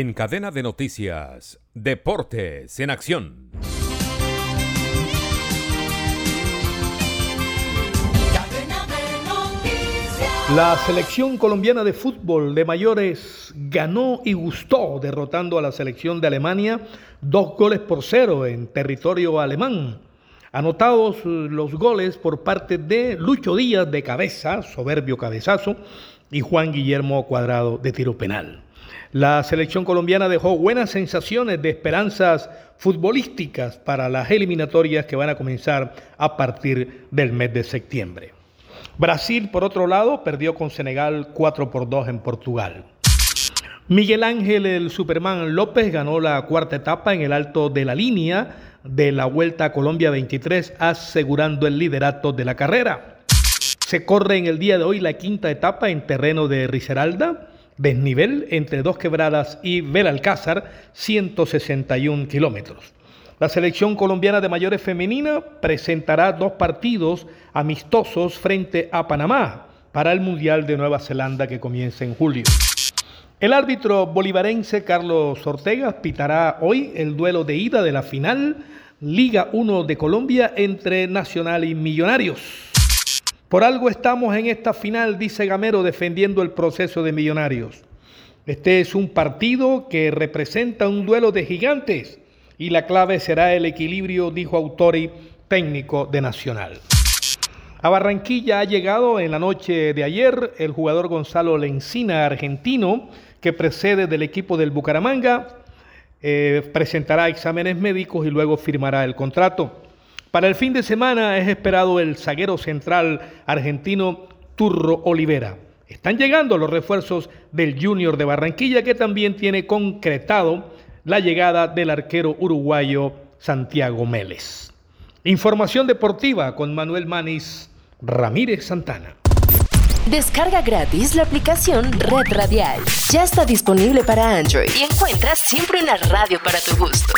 En cadena de noticias, Deportes en Acción. La selección colombiana de fútbol de mayores ganó y gustó derrotando a la selección de Alemania dos goles por cero en territorio alemán. Anotados los goles por parte de Lucho Díaz de cabeza, soberbio cabezazo, y Juan Guillermo Cuadrado de tiro penal. La selección colombiana dejó buenas sensaciones de esperanzas futbolísticas para las eliminatorias que van a comenzar a partir del mes de septiembre. Brasil, por otro lado, perdió con Senegal 4 por 2 en Portugal. Miguel Ángel el Superman López ganó la cuarta etapa en el alto de la línea de la Vuelta a Colombia 23, asegurando el liderato de la carrera. Se corre en el día de hoy la quinta etapa en terreno de Riseralda, desnivel entre dos quebradas y Belalcázar, 161 kilómetros. La selección colombiana de mayores femenina presentará dos partidos amistosos frente a Panamá para el Mundial de Nueva Zelanda que comienza en julio. El árbitro bolivarense Carlos Ortega pitará hoy el duelo de ida de la final Liga 1 de Colombia entre Nacional y Millonarios. Por algo estamos en esta final, dice Gamero, defendiendo el proceso de Millonarios. Este es un partido que representa un duelo de gigantes y la clave será el equilibrio, dijo Autori, técnico de Nacional. A Barranquilla ha llegado en la noche de ayer el jugador Gonzalo Lencina, argentino, que precede del equipo del Bucaramanga. Eh, presentará exámenes médicos y luego firmará el contrato. Para el fin de semana es esperado el zaguero central argentino Turro Olivera. Están llegando los refuerzos del Junior de Barranquilla que también tiene concretado la llegada del arquero uruguayo Santiago Meles. Información deportiva con Manuel Manis Ramírez Santana. Descarga gratis la aplicación Red Radial. Ya está disponible para Android y encuentras siempre una radio para tu gusto.